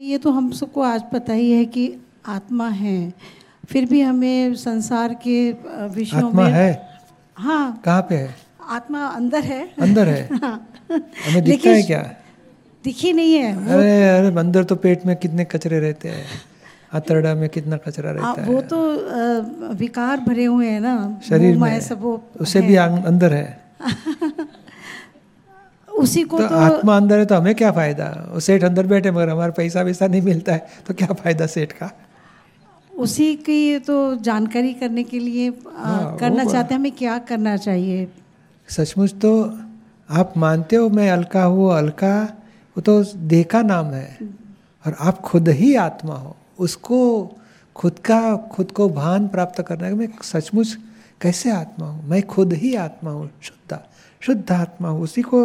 ये तो हम सबको आज पता ही है कि आत्मा है। फिर भी हमें संसार के विषयों आत्मा में है? हाँ। कहाँ पे है? आत्मा अंदर है। अंदर है? हाँ। हमें दिखता है क्या? दिखी नहीं है। अरे अरे अंदर तो पेट में कितने कचरे रहते हैं। अतरडा में कितना कचरा आ, रहता वो है। तो अ, विकार भरे हुए हैं ना। शरीर में सब वो उससे है। भी अंदर है। उसी को तो तो, आत्मा अंदर है तो हमें क्या फ़ायदा? वो सेठ अंदर बैठे मगर हमारा पैसा वैसा नहीं मिलता है तो क्या फ़ायदा सेठ का? उसी की तो जानकारी करने के लिए अ, हाँ, करना चाहते हैं हमें क्या करना चाहिए? सचमुच तो आप मानते हो मैं अलका हूँ अलका वो तो देह का नाम है। और आप खुद ही आत्मा हो। उसको खुद का खुद को भान प्राप्त करना है मैं सचमुच कैसे आत्मा हूँ? मैं खुद ही आत्मा हूँ शुद्ध शुद्ध आत्मा हूँ। उसी को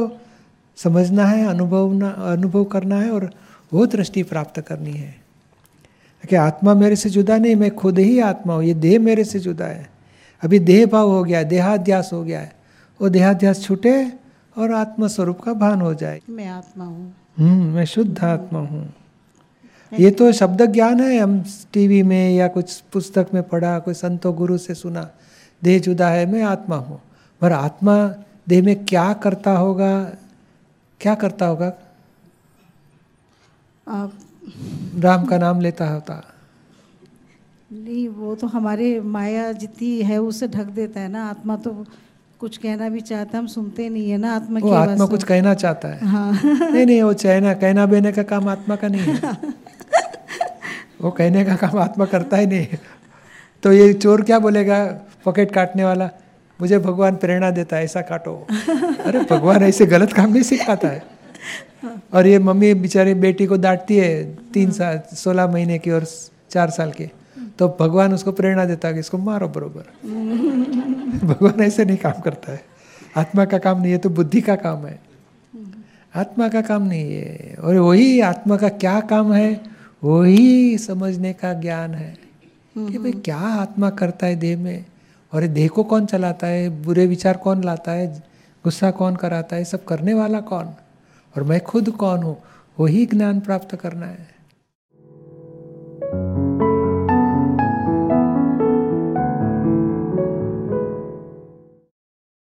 समझना है अनुभव अनुभव करना है और वो दृष्टि प्राप्त करनी है। कि आत्मा मेरे से जुदा नहीं मैं खुद ही आत्मा हूँ ये देह मेरे से जुदा है। अभी देह भाव हो गया देहाध्यास हो गया है। वो देहाध्यास छूटे और आत्मा स्वरूप का भान हो जाए। मैं आत्मा हूँ। हम्म मैं शुद्ध आत्मा हूँ। ये तो शब्द ज्ञान है हम टीवी में या कुछ पुस्तक में पढ़ा कोई संतो गुरु से सुना देह जुदा है मैं आत्मा हूँ। पर आत्मा देह में क्या करता होगा क्या करता होगा? आप राम का नाम लेता होता। नहीं वो तो हमारे माया जितनी है उसे ढक देता है ना। आत्मा तो कुछ कहना भी चाहता है हम सुनते नहीं है ना आत्मा वो की आत्मा कुछ कहना चाहता है। हाँ। नहीं नहीं वो कहना कहना बेने का काम आत्मा का नहीं है। वो कहने का काम आत्मा करता ही नहीं तो ये चोर क्या बोलेगा? पॉकेट काटने वाला। मुझे भगवान प्रेरणा देता है ऐसा काटो। अरे भगवान ऐसे गलत काम नहीं सिखाता है। और ये मम्मी बेचारी बेटी को डांटती है तीन साल सोलह महीने की और चार साल की। तो भगवान उसको प्रेरणा देता है कि इसको मारो बरोबर। भगवान ऐसे नहीं काम करता है। आत्मा का काम नहीं है तो बुद्धि का काम है। आत्मा का काम नहीं है। और वही आत्मा का क्या काम है वही समझने का ज्ञान है। कि भाई क्या आत्मा करता है देह में? और ये देह को कौन चलाता है? बुरे विचार कौन लाता है? गुस्सा कौन कराता है? सब करने वाला कौन? और मैं खुद कौन हूँ? वही ज्ञान प्राप्त करना है।